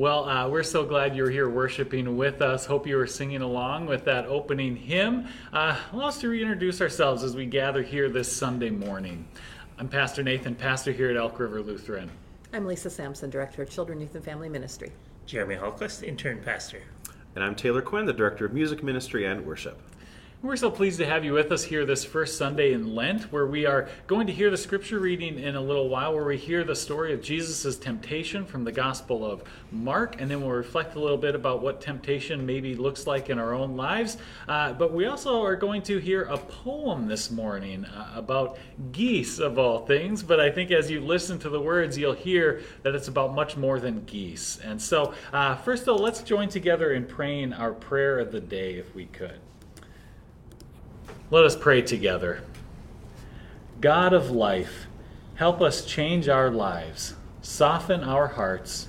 Well, uh, we're so glad you're here worshiping with us. Hope you were singing along with that opening hymn. Uh, allow us to reintroduce ourselves as we gather here this Sunday morning. I'm Pastor Nathan, pastor here at Elk River Lutheran. I'm Lisa Sampson, Director of Children, Youth, and Family Ministry. Jeremy Hallquist, Intern Pastor. And I'm Taylor Quinn, the Director of Music Ministry and Worship. We're so pleased to have you with us here this first Sunday in Lent, where we are going to hear the scripture reading in a little while, where we hear the story of Jesus' temptation from the Gospel of Mark, and then we'll reflect a little bit about what temptation maybe looks like in our own lives. Uh, but we also are going to hear a poem this morning uh, about geese, of all things. But I think as you listen to the words, you'll hear that it's about much more than geese. And so, uh, first, all, let's join together in praying our prayer of the day, if we could. Let us pray together. God of life, help us change our lives, soften our hearts,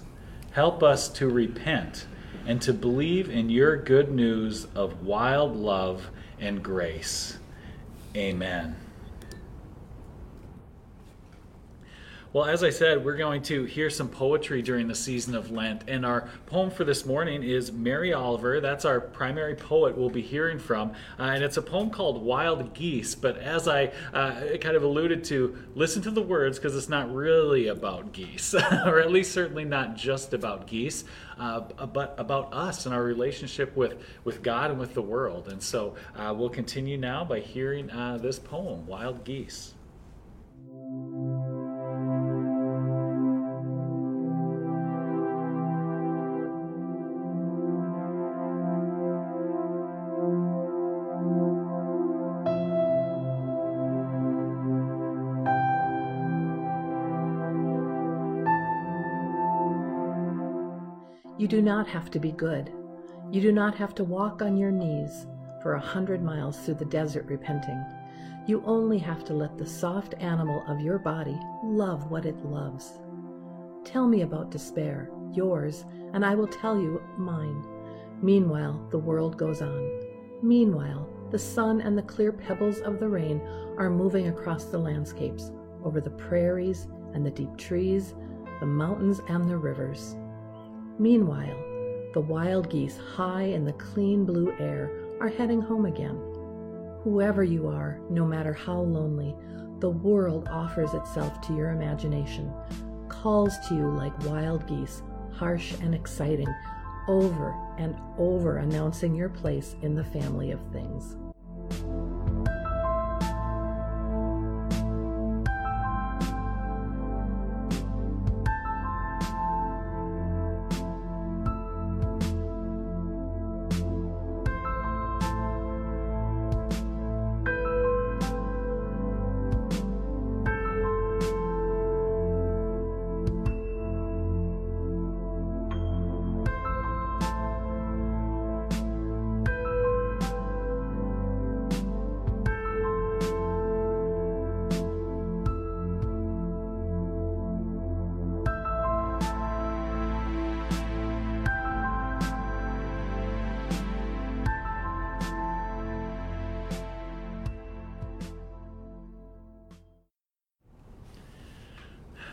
help us to repent and to believe in your good news of wild love and grace. Amen. Well, as I said, we're going to hear some poetry during the season of Lent. And our poem for this morning is Mary Oliver. That's our primary poet we'll be hearing from. Uh, and it's a poem called Wild Geese. But as I uh, kind of alluded to, listen to the words because it's not really about geese, or at least certainly not just about geese, uh, but about us and our relationship with, with God and with the world. And so uh, we'll continue now by hearing uh, this poem, Wild Geese. Do not have to be good. You do not have to walk on your knees for a hundred miles through the desert repenting. You only have to let the soft animal of your body love what it loves. Tell me about despair, yours, and I will tell you mine. Meanwhile, the world goes on. Meanwhile, the sun and the clear pebbles of the rain are moving across the landscapes, over the prairies and the deep trees, the mountains and the rivers. Meanwhile, the wild geese high in the clean blue air are heading home again. Whoever you are, no matter how lonely, the world offers itself to your imagination, calls to you like wild geese, harsh and exciting, over and over announcing your place in the family of things.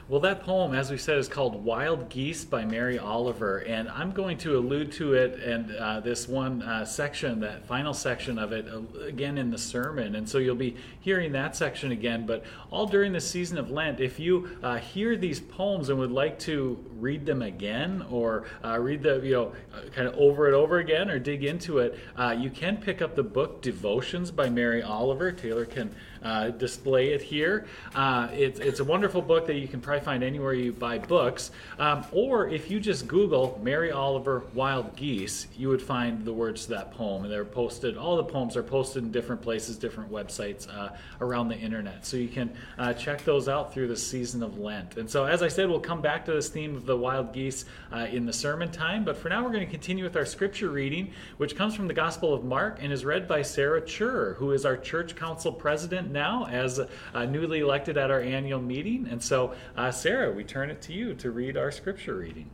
Well, that poem, as we said, is called Wild Geese by Mary Oliver. And I'm going to allude to it and uh, this one uh, section, that final section of it, uh, again in the sermon. And so you'll be hearing that section again. But all during the season of Lent, if you uh, hear these poems and would like to read them again or uh, read the, you know, uh, kind of over and over again or dig into it, you can pick up the book Devotions by Mary Oliver. Taylor can uh, display it here. Uh, it's, it's a wonderful book that you can probably find anywhere you buy books. Um, or if you just Google Mary Oliver Wild Geese, you would find the words to that poem. And they're posted, all the poems are posted in different places, different websites uh, around the internet. So you can uh, check those out through the season of Lent. And so, as I said, we'll come back to this theme of the wild geese uh, in the sermon time. But for now, we're going to continue with our scripture reading, which comes from the Gospel of Mark and is read by Sarah Chur, who is our church council president now, as uh, newly elected at our annual meeting. And so, uh, Sarah, we turn it to you to read our scripture reading.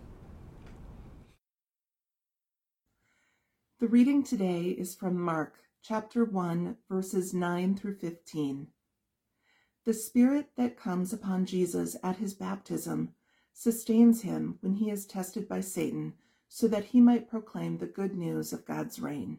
The reading today is from Mark chapter 1, verses 9 through 15. The Spirit that comes upon Jesus at his baptism sustains him when he is tested by Satan, so that he might proclaim the good news of God's reign.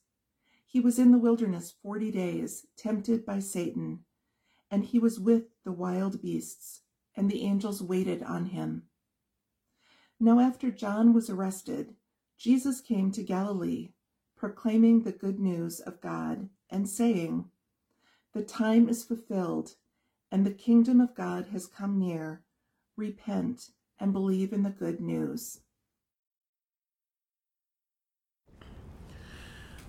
He was in the wilderness forty days, tempted by Satan, and he was with the wild beasts, and the angels waited on him. Now, after John was arrested, Jesus came to Galilee, proclaiming the good news of God and saying, The time is fulfilled, and the kingdom of God has come near. Repent and believe in the good news.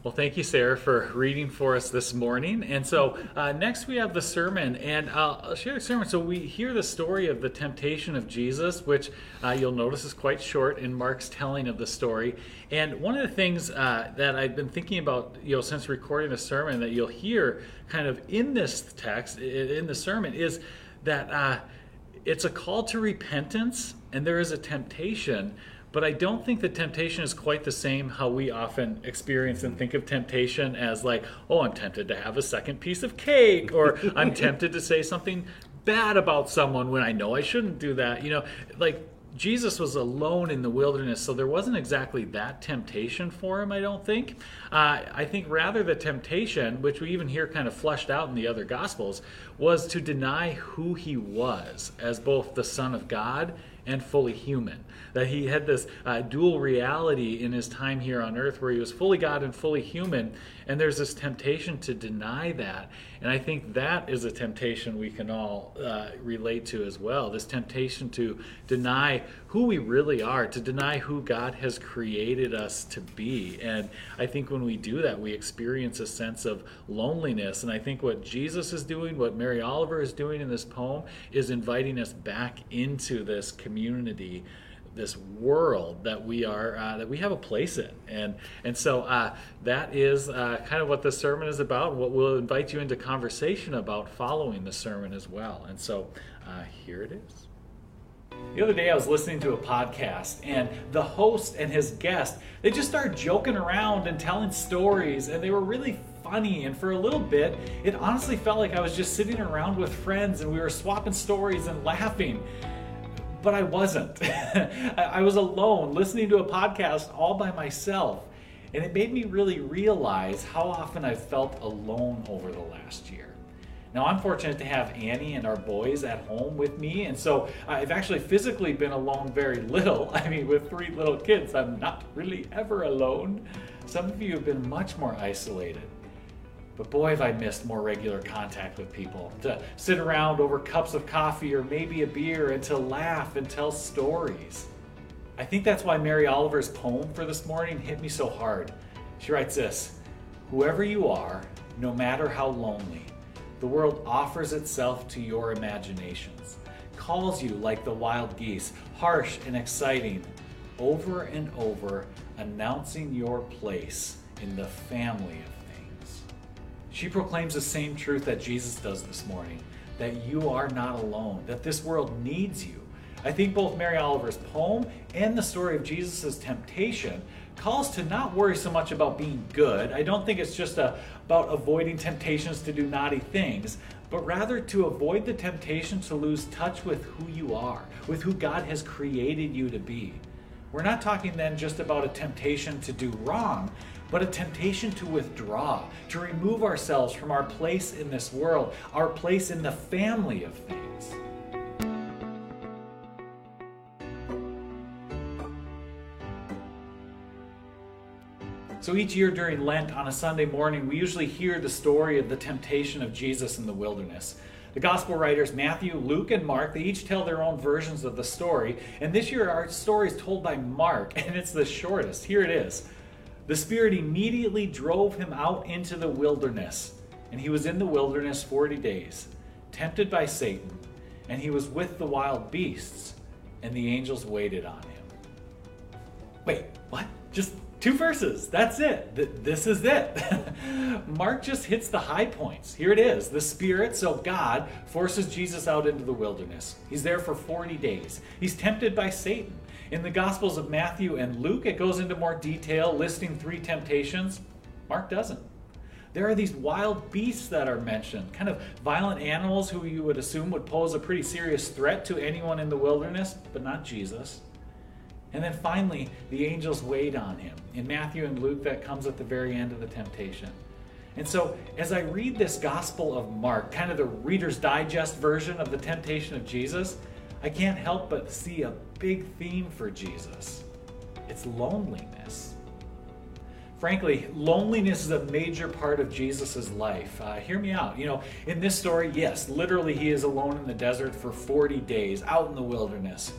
Well, thank you, Sarah, for reading for us this morning. And so uh, next we have the sermon, and I'll share the sermon. So we hear the story of the temptation of Jesus, which uh, you'll notice is quite short in Mark's telling of the story. And one of the things uh, that I've been thinking about, you know, since recording the sermon, that you'll hear kind of in this text, in the sermon, is that uh, it's a call to repentance, and there is a temptation but I don't think that temptation is quite the same how we often experience and think of temptation as like, oh, I'm tempted to have a second piece of cake, or I'm tempted to say something bad about someone when I know I shouldn't do that. You know, like Jesus was alone in the wilderness, so there wasn't exactly that temptation for him, I don't think. Uh, I think rather the temptation, which we even hear kind of fleshed out in the other Gospels, was to deny who he was as both the Son of God and fully human. That he had this uh, dual reality in his time here on earth where he was fully God and fully human. And there's this temptation to deny that. And I think that is a temptation we can all uh, relate to as well. This temptation to deny who we really are, to deny who God has created us to be. And I think when we do that, we experience a sense of loneliness. And I think what Jesus is doing, what Mary Oliver is doing in this poem, is inviting us back into this community this world that we are uh, that we have a place in and and so uh, that is uh, kind of what the sermon is about what we'll invite you into conversation about following the sermon as well and so uh, here it is the other day I was listening to a podcast and the host and his guest, they just started joking around and telling stories and they were really funny and for a little bit it honestly felt like I was just sitting around with friends and we were swapping stories and laughing. But I wasn't. I was alone listening to a podcast all by myself. And it made me really realize how often I've felt alone over the last year. Now, I'm fortunate to have Annie and our boys at home with me, and so I've actually physically been alone very little. I mean, with three little kids, I'm not really ever alone. Some of you have been much more isolated. But boy, have I missed more regular contact with people. To sit around over cups of coffee or maybe a beer and to laugh and tell stories. I think that's why Mary Oliver's poem for this morning hit me so hard. She writes this Whoever you are, no matter how lonely, the world offers itself to your imaginations, calls you like the wild geese, harsh and exciting, over and over, announcing your place in the family of things. She proclaims the same truth that Jesus does this morning that you are not alone, that this world needs you. I think both Mary Oliver's poem and the story of Jesus' temptation calls to not worry so much about being good. I don't think it's just a, about avoiding temptations to do naughty things, but rather to avoid the temptation to lose touch with who you are, with who God has created you to be. We're not talking then just about a temptation to do wrong, but a temptation to withdraw, to remove ourselves from our place in this world, our place in the family of things. So each year during Lent on a Sunday morning, we usually hear the story of the temptation of Jesus in the wilderness. The gospel writers Matthew, Luke, and Mark, they each tell their own versions of the story. And this year our story is told by Mark, and it's the shortest. Here it is. The Spirit immediately drove him out into the wilderness, and he was in the wilderness 40 days, tempted by Satan, and he was with the wild beasts, and the angels waited on him. Wait, what? Just Two verses. That's it. This is it. Mark just hits the high points. Here it is. The Spirit, so God, forces Jesus out into the wilderness. He's there for 40 days. He's tempted by Satan. In the Gospels of Matthew and Luke, it goes into more detail, listing three temptations. Mark doesn't. There are these wild beasts that are mentioned, kind of violent animals who you would assume would pose a pretty serious threat to anyone in the wilderness, but not Jesus. And then finally, the angels wait on him. In Matthew and Luke, that comes at the very end of the temptation. And so, as I read this Gospel of Mark, kind of the Reader's Digest version of the temptation of Jesus, I can't help but see a big theme for Jesus it's loneliness. Frankly, loneliness is a major part of Jesus' life. Uh, hear me out. You know, in this story, yes, literally he is alone in the desert for 40 days, out in the wilderness.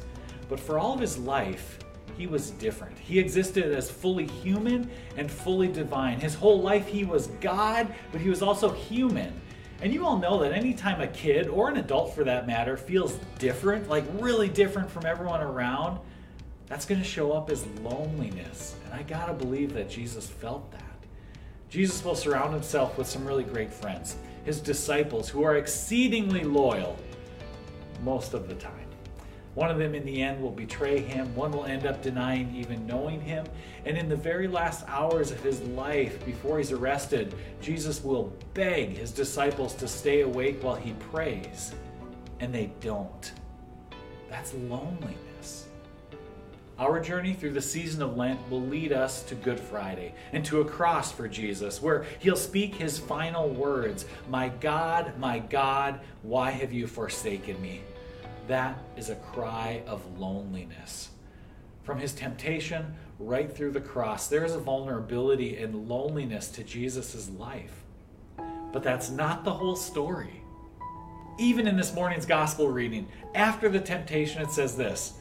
But for all of his life, he was different. He existed as fully human and fully divine. His whole life, he was God, but he was also human. And you all know that anytime a kid, or an adult for that matter, feels different, like really different from everyone around, that's going to show up as loneliness. And I got to believe that Jesus felt that. Jesus will surround himself with some really great friends, his disciples, who are exceedingly loyal most of the time. One of them in the end will betray him. One will end up denying even knowing him. And in the very last hours of his life, before he's arrested, Jesus will beg his disciples to stay awake while he prays. And they don't. That's loneliness. Our journey through the season of Lent will lead us to Good Friday and to a cross for Jesus, where he'll speak his final words My God, my God, why have you forsaken me? That is a cry of loneliness. From his temptation right through the cross, there is a vulnerability and loneliness to Jesus' life. But that's not the whole story. Even in this morning's gospel reading, after the temptation, it says this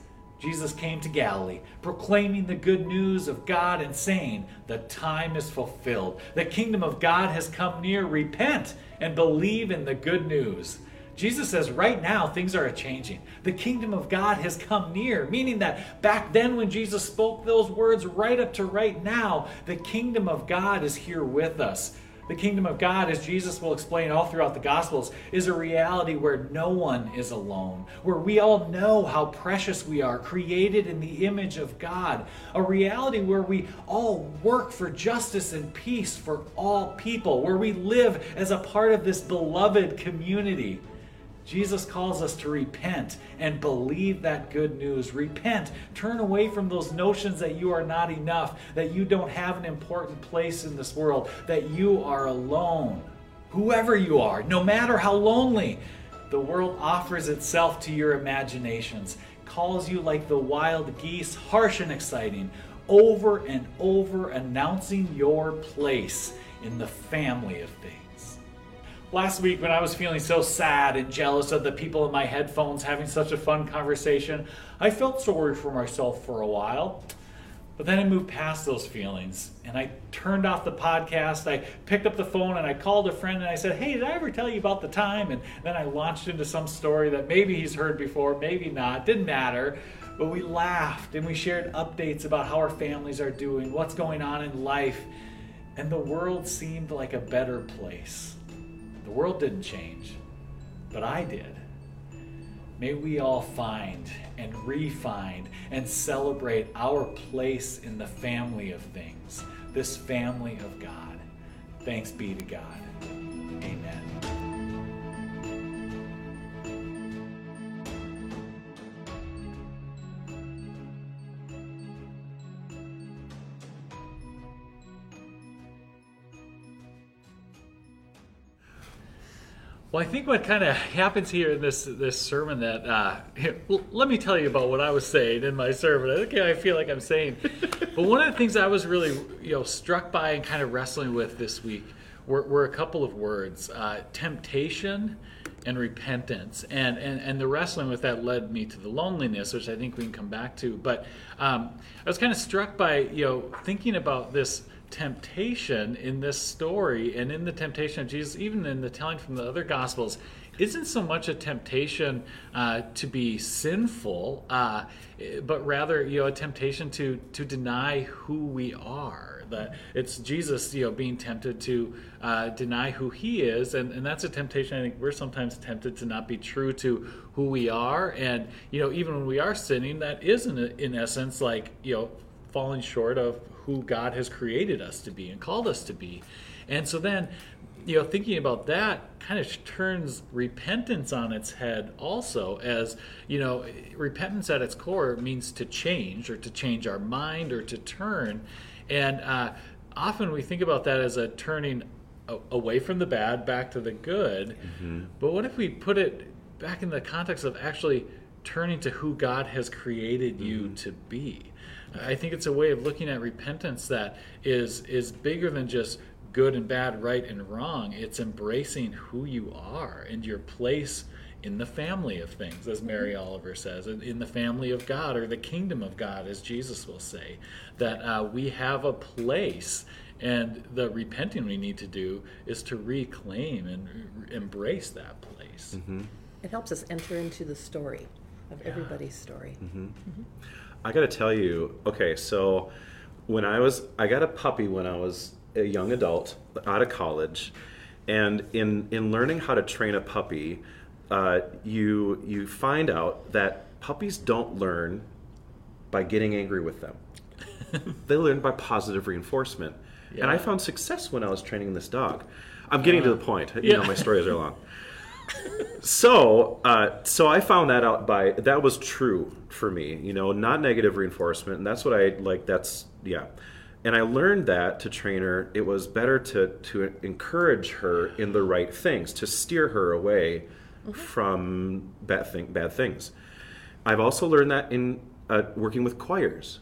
Jesus came to Galilee, proclaiming the good news of God and saying, The time is fulfilled. The kingdom of God has come near. Repent and believe in the good news. Jesus says right now things are changing. The kingdom of God has come near, meaning that back then when Jesus spoke those words, right up to right now, the kingdom of God is here with us. The kingdom of God, as Jesus will explain all throughout the Gospels, is a reality where no one is alone, where we all know how precious we are, created in the image of God. A reality where we all work for justice and peace for all people, where we live as a part of this beloved community. Jesus calls us to repent and believe that good news. Repent. Turn away from those notions that you are not enough, that you don't have an important place in this world, that you are alone. Whoever you are, no matter how lonely, the world offers itself to your imaginations, calls you like the wild geese, harsh and exciting, over and over announcing your place in the family of things last week when I was feeling so sad and jealous of the people in my headphones having such a fun conversation, I felt sorry for myself for a while. But then I moved past those feelings and I turned off the podcast. I picked up the phone and I called a friend and I said, Hey, did I ever tell you about the time? And then I launched into some story that maybe he's heard before, maybe not, didn't matter. But we laughed and we shared updates about how our families are doing, what's going on in life. And the world seemed like a better place. The world didn't change, but I did. May we all find and refine and celebrate our place in the family of things, this family of God. Thanks be to God. Amen. Well, I think what kind of happens here in this this sermon that uh, here, l- let me tell you about what I was saying in my sermon. I think I feel like I'm saying, but one of the things I was really you know struck by and kind of wrestling with this week were, were a couple of words: uh, temptation and repentance, and, and and the wrestling with that led me to the loneliness, which I think we can come back to. But um, I was kind of struck by you know thinking about this temptation in this story and in the temptation of Jesus, even in the telling from the other gospels, isn't so much a temptation uh, to be sinful, uh, but rather you know a temptation to to deny who we are. That it's Jesus, you know, being tempted to uh, deny who He is, and, and that's a temptation. I think we're sometimes tempted to not be true to who we are, and you know, even when we are sinning, that is in, in essence like you know falling short of who God has created us to be and called us to be. And so then, you know, thinking about that kind of turns repentance on its head also, as, you know, repentance at its core means to change or to change our mind or to turn. And uh, often we think about that as a turning away from the bad back to the good. Mm-hmm. But what if we put it back in the context of actually turning to who God has created you mm-hmm. to be? I think it's a way of looking at repentance that is is bigger than just good and bad, right and wrong. It's embracing who you are and your place in the family of things, as Mary mm-hmm. Oliver says, in the family of God or the kingdom of God, as Jesus will say, that uh, we have a place. And the repenting we need to do is to reclaim and re- embrace that place. Mm-hmm. It helps us enter into the story of yeah. everybody's story. Mm-hmm. Mm-hmm. I got to tell you, okay, so when I was, I got a puppy when I was a young adult out of college, and in in learning how to train a puppy, uh, you you find out that puppies don't learn by getting angry with them. they learn by positive reinforcement. Yeah. And I found success when I was training this dog. I'm getting uh, to the point. You yeah. know, my stories are long. So uh, so I found that out by that was true for me. You know, not negative reinforcement, and that's what I like. That's yeah. And I learned that to train her, it was better to to encourage her in the right things, to steer her away mm-hmm. from bad thing, bad things. I've also learned that in uh, working with choirs.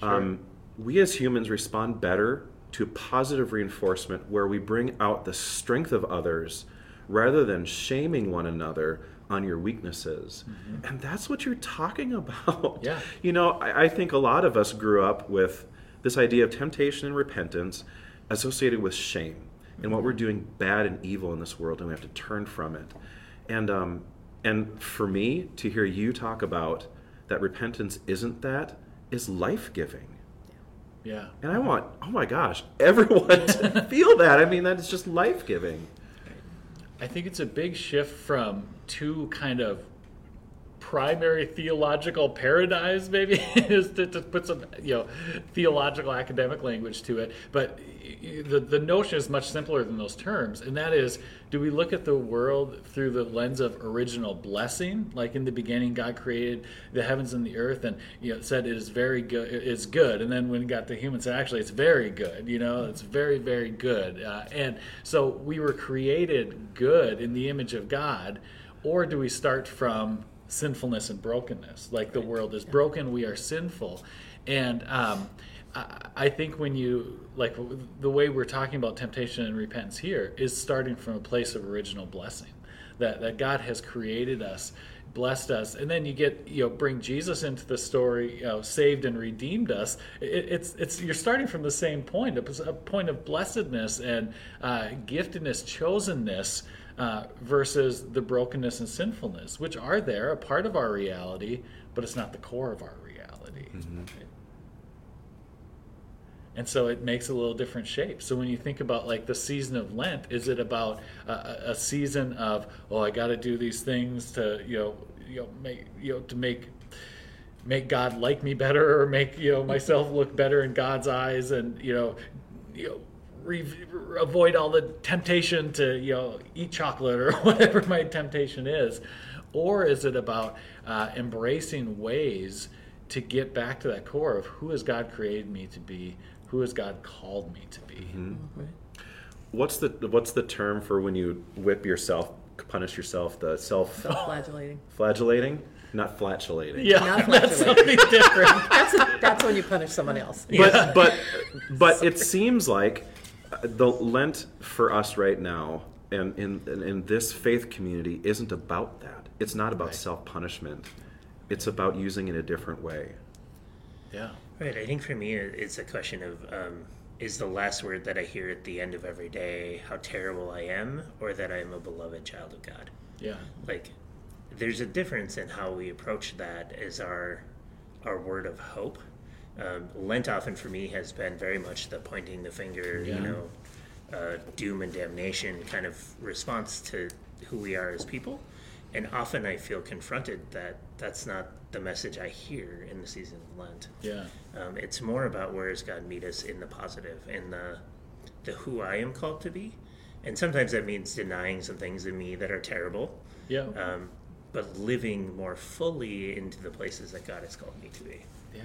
Sure. Um, we as humans respond better to positive reinforcement where we bring out the strength of others rather than shaming one another on your weaknesses. Mm-hmm. And that's what you're talking about. Yeah. You know, I, I, think a lot of us grew up with this idea of temptation and repentance associated with shame mm-hmm. and what we're doing bad and evil in this world and we have to turn from it. And um, and for me to hear you talk about that repentance isn't that is life giving. Yeah. And I want, oh my gosh, everyone to feel that. I mean, that is just life giving. I think it's a big shift from two kind of primary theological paradigms maybe is to, to, put some you know theological academic language to it. But the, the notion is much simpler than those terms and that is do we look at the world through the lens of original blessing? Like in the beginning god created the heavens and the earth and you know said it is very good it's good. And then when it got to humans actually it's very good you know it's very very good. Uh, and so we were created good in the image of god or do we start from sinfulness and brokenness. Like the world is broken, we are sinful, and um, I, I think when you like the way we're talking about temptation and repentance here is starting from a place of original blessing, that that God has created us blessed us and then you get you know bring jesus into the story you know saved and redeemed us. It, it's it's you're starting from the same point a, point of blessedness and uh, giftedness chosenness uh, versus the brokenness and sinfulness, which are there, a part of our reality, but it's not the core of our reality. Mm-hmm. And so it makes a little different shape. So when you think about like the season of Lent, is it about a, a season of oh I got to do these things to you know you know make you know to make make God like me better or make you know myself look better in God's eyes and you know you know re- avoid all the temptation to you know eat chocolate or whatever my temptation is or is it about uh, embracing ways to get back to that core of who has god created me to be who has god called me to be mm-hmm. what's the what's the term for when you whip yourself punish yourself, the self Self-flagellating. flagellating, not flatulating. Yeah, Not that's something different. That's, that's when you punish someone else. But but but it seems like the Lent for us right now and in, in in this faith community isn't about that. It's not about self punishment. It's about using it a different way. Yeah. Right. I think for me, it's a question of um, is the last word that I hear at the end of every day how terrible I am, or that I am a beloved child of God. Yeah. Like, there's a difference in how we approach that as our our word of hope. Um, Lent often for me has been very much the pointing the finger, Yeah. you know, uh, doom and damnation kind of response to who we are as people. And often I feel confronted that that's not the message I hear in the season of Lent. Yeah. Um, it's more about where does God meet us in the positive, in the the who I am called to be, and sometimes that means denying some things in me that are terrible, Yeah. um, but living more fully into the places that God has called me to be. yeah.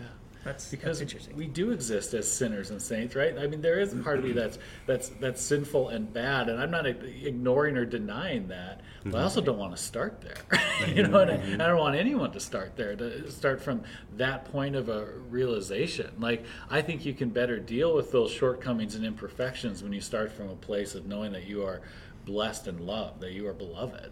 That's because that's interesting. we do exist as sinners and saints, right? I mean, there is a part of me mm-hmm. that's that's that's sinful and bad, and I'm not ignoring or denying that. But I also mm-hmm. don't want to start there, you know. And I, mm-hmm. I don't want anyone to start there to start from that point of a realization. Like I think you can better deal with those shortcomings and imperfections when you start from a place of knowing that you are blessed and loved, that you are beloved.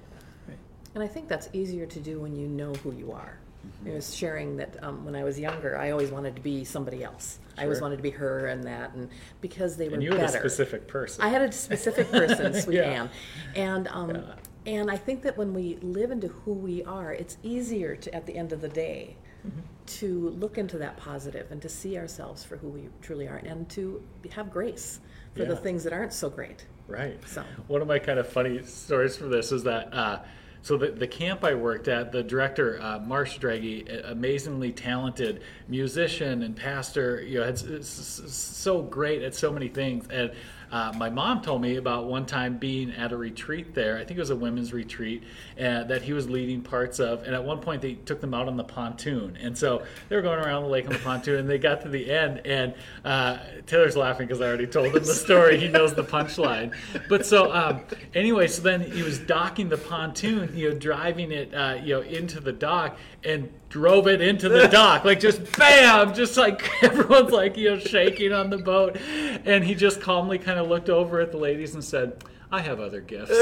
And I think that's easier to do when you know who you are. I was sharing that um, when I was younger, I always wanted to be somebody else. I always wanted to be her and that, and because they were And you better. a specific person. I had a specific person, sweet Yeah. Anne, and um, Yeah. and I think that when we live into who we are, it's easier to at the end of the day Mm-hmm. to look into that positive and to see ourselves for who we truly are, and to have grace for the things that aren't so great. Right. So. One of my kind of funny stories for this is that. Uh, so the, the camp I worked at, the director uh, Marsh Draghi, amazingly talented musician and pastor, you know, had s- s- s- so great at so many things. And uh, my mom told me about one time being at a retreat there. I think it was a women's retreat uh, that he was leading parts of. And at one point, they took them out on the pontoon. And so they were going around the lake on the pontoon, and they got to the end. And uh, Taylor's laughing because I already told him the story. He knows the punchline. But so um, anyway, so then he was docking the pontoon, you know, driving it, uh, you know, into the dock, and drove it into the dock, like just bam, just like everyone's like you know shaking on the boat, and he just calmly kind of looked over at the ladies and said. I have other gifts,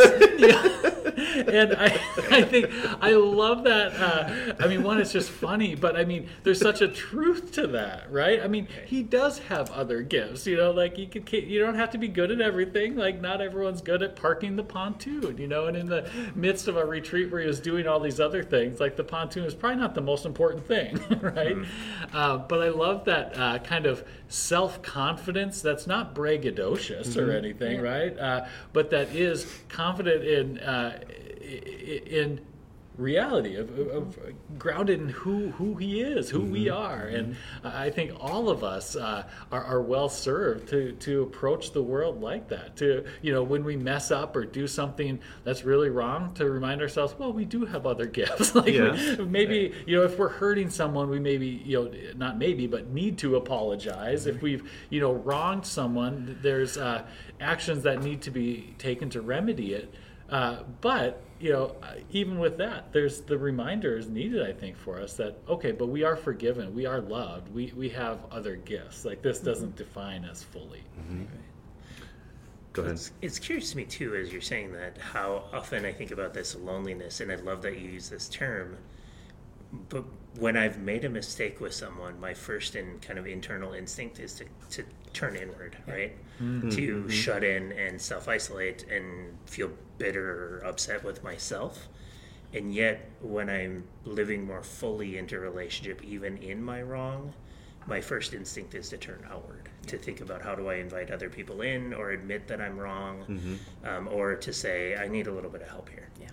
and I, I think I love that. Uh, I mean, one, it's just funny, but I mean, there's such a truth to that, right? I mean, he does have other gifts, you know. Like you could, you don't have to be good at everything. Like not everyone's good at parking the pontoon, you know. And in the midst of a retreat where he was doing all these other things, like the pontoon is probably not the most important thing, right? Uh, but I love that uh, kind of self confidence. That's not braggadocious or anything, right? Uh, but that is confident in uh, in reality of, of, of grounded in who who he is who we are. And i think all of us uh, are, are well served to to approach the world like that to you know when we mess up or do something that's really wrong to remind ourselves well we do have other gifts. Like Yeah. we- maybe you know if we're hurting someone we maybe you know not maybe but need to apologize. If we've you know wronged someone there's uh, actions that need to be taken to remedy it. Uh, but you know, uh, even with that, there's the reminder is needed. I think for us that okay, but we are forgiven, we are loved, we we have other gifts. Like this doesn't define us fully. Go ahead. It's, it's curious to me too, as you're saying that, how often I think about this loneliness, and I love that you use this term. But when I've made a mistake with someone, my first and kind of internal instinct is to, to turn inward, right? To shut in and self isolate and feel bitter or upset with myself. And yet, when I'm living more fully into relationship, even in my wrong, my first instinct is to turn outward, to think about how do I invite other people in, or admit that I'm wrong, um, or to say I need a little bit of help here. Yeah,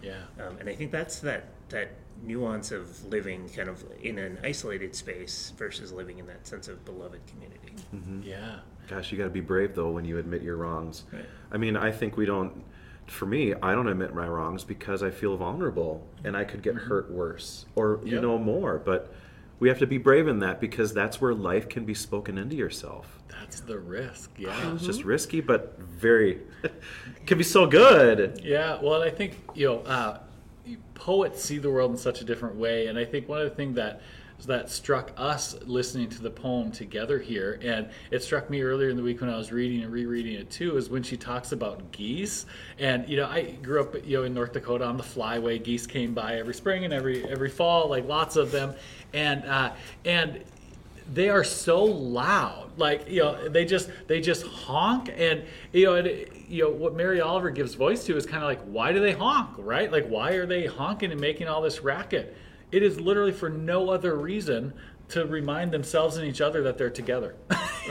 Um, and I think that's that that nuance of living kind of in an isolated space versus living in that sense of beloved community. Mm-hmm. yeah, Gosh, you got to be brave though when you admit your wrongs. Right. I mean, I think we don't. For me, I don't admit my wrongs because I feel vulnerable and I could get mm-hmm. hurt worse or you know more. But we have to be brave in that because that's where life can be spoken into yourself. That's the risk. Yeah. It's mm-hmm. just risky, but very can be so good. Yeah, well, I think you know, uh, poets see the world in such a different way, and I think one of the things that that struck us listening to the poem together here, and it struck me earlier in the week when I was reading and rereading it too, is when she talks about geese. And you know, I grew up you know in North Dakota on the flyway. Geese came by every spring and every every fall, like lots of them, and uh, and they are so loud. Like you know they just they just honk and you know and, you know what mary oliver gives voice to is kind of like why do they honk right? Like why are they honking and making all this racket? It is literally for no other reason to remind themselves and each other that they're together,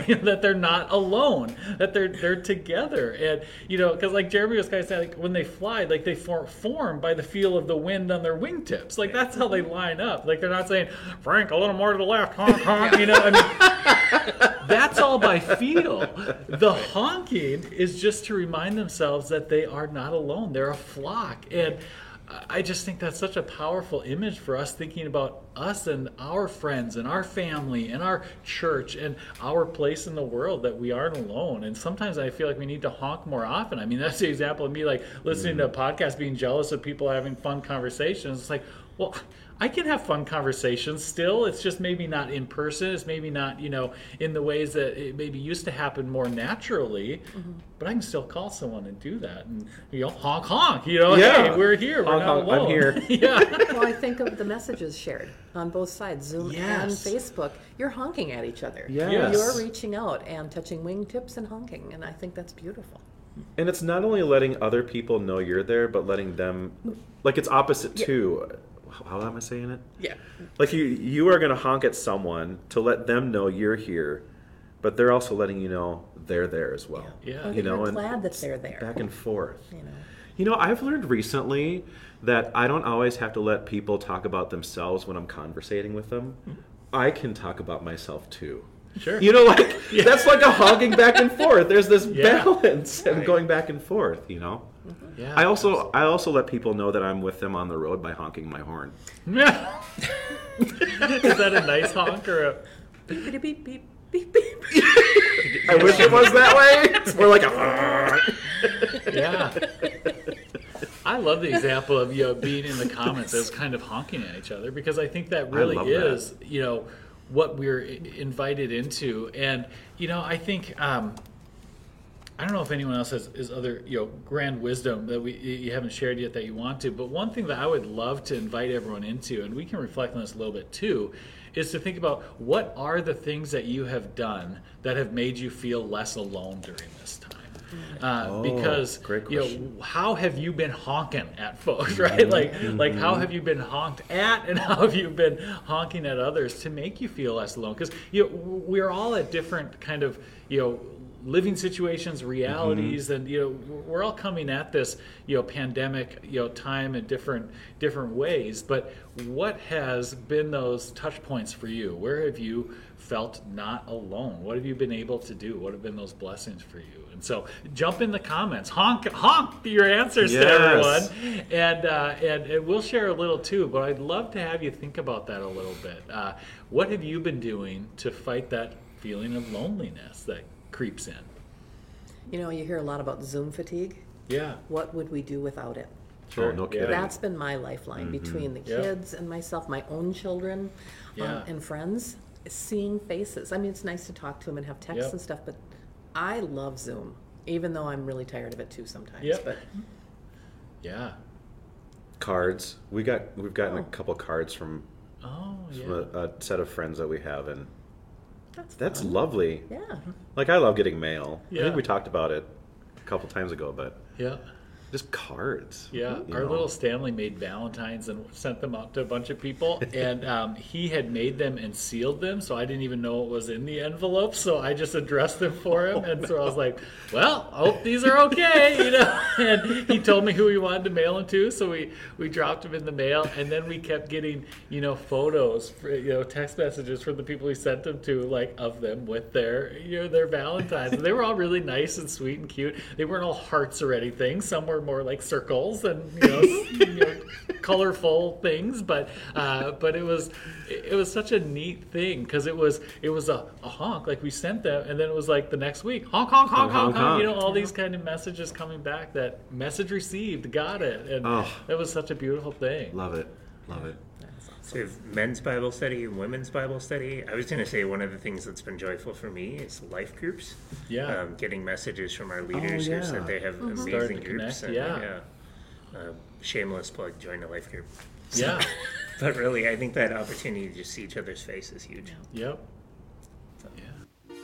that they're not alone, that they're they're together, and you know, because like Jeremy was kind of saying, like when they fly, like they form form by the feel of the wind on their wingtips, like that's how they line up. Like they're not saying Frank a little more to the left, honk honk, you know. I mean, that's all by feel. The honking is just to remind themselves that they are not alone; they're a flock, and. I just think that's such a powerful image for us thinking about us and our friends and our family and our church and our place in the world that we aren't alone. And sometimes I feel like we need to honk more often. I mean, that's the example of me like listening mm-hmm. to a podcast, being jealous of people having fun conversations. It's like, well, I can have fun conversations still. It's just maybe not in person. It's maybe not, you know, in the ways that it maybe used to happen more naturally. Mm-hmm. But I can still call someone and do that, and you know, honk honk. You know, yeah. hey, we're here. We're not honk, alone. I'm here. yeah. Well, I think of the messages shared on both sides, Zoom yes. and Facebook. You're honking at each other. Yes. You're reaching out and touching wingtips and honking, and I think that's beautiful. And it's not only letting other people know you're there, but letting them, like it's opposite yeah. too how am I saying it? Yeah. Like you you are going to honk at someone to let them know you're here, but they're also letting you know they're there as well. Yeah. yeah. You know, and glad that they're there. Back and forth. You know. You know, I've learned recently that I don't always have to let people talk about themselves when I'm conversating with them. Mm-hmm. I can talk about myself too. Sure. You know, like yeah. that's like a hogging back and forth. There's this yeah. balance right. and going back and forth. You know. Mm-hmm. Yeah. I also absolutely. I also let people know that I'm with them on the road by honking my horn. Yeah. Is that a nice honk or a beep beep beep beep beep? I wish it was that way. It's more like a. yeah. I love the example of you know being in the comments as kind of honking at each other because I think that really is that. you know what we're invited into. And you know, I think um, I don't know if anyone else has is other you know grand wisdom that we you haven't shared yet that you want to. But one thing that I would love to invite everyone into, and we can reflect on this a little bit too, is to think about what are the things that you have done that have made you feel less alone during this time. Uh, oh, because you know how have you been honking at folks right mm-hmm. like mm-hmm. like how have you been honked at and how have you been honking at others to make you feel less alone because you know we're all at different kind of you know living situations realities mm-hmm. and you know we're all coming at this you know pandemic you know time in different different ways but what has been those touch points for you where have you felt not alone what have you been able to do what have been those blessings for you and so jump in the comments, honk, honk your answers yes. to everyone, and, uh, and and we'll share a little too. But I'd love to have you think about that a little bit. Uh, what have you been doing to fight that feeling of loneliness that creeps in? You know, you hear a lot about Zoom fatigue. Yeah. What would we do without it? Sure. Oh, no kidding. That's been my lifeline mm-hmm. between the kids yep. and myself, my own children, um, yeah. um, and friends. Seeing faces. I mean, it's nice to talk to them and have texts yep. and stuff, but I love Zoom, even though I'm really tired of it too sometimes. Yep. But yeah, cards. We got we've gotten oh. a couple cards from oh yeah. from a, a, set of friends that we have, and that's that's lovely. Yeah. Like I love getting mail. Yeah. I think we talked about it a couple times ago, but yeah just cards. Yeah, our know. little Stanley made Valentines and sent them out to a bunch of people, and um, he had made them and sealed them, so I didn't even know what was in the envelope. So I just addressed them for him, and so I was like, "Well, I hope these are okay," you know. And he told me who he wanted to mail them to, so we we dropped them in the mail, and then we kept getting you know photos, for, you know, text messages from the people we sent them to, like of them with their you know their Valentines. And they were all really nice and sweet and cute. They weren't all hearts or anything. Some were more more like circles and you know, you know colorful things. But uh, but it was it was such a neat thing because it was it was a, a, honk like we sent them, and then it was like the next week honk honk honk honk honk. honk. You know all these kind of messages coming back that message received, got it, and oh, it was such a beautiful thing. Love it, love it. So we have men's Bible study and women's Bible study. I was going to say one of the things that's been joyful for me is life groups. Yeah. Um, getting messages from our leaders oh, yeah. who said they have mm-hmm. amazing groups. And, yeah. yeah. Uh, shameless plug, join a life group. So, yeah. but really, I think that opportunity to just see each other's face is huge. Yep.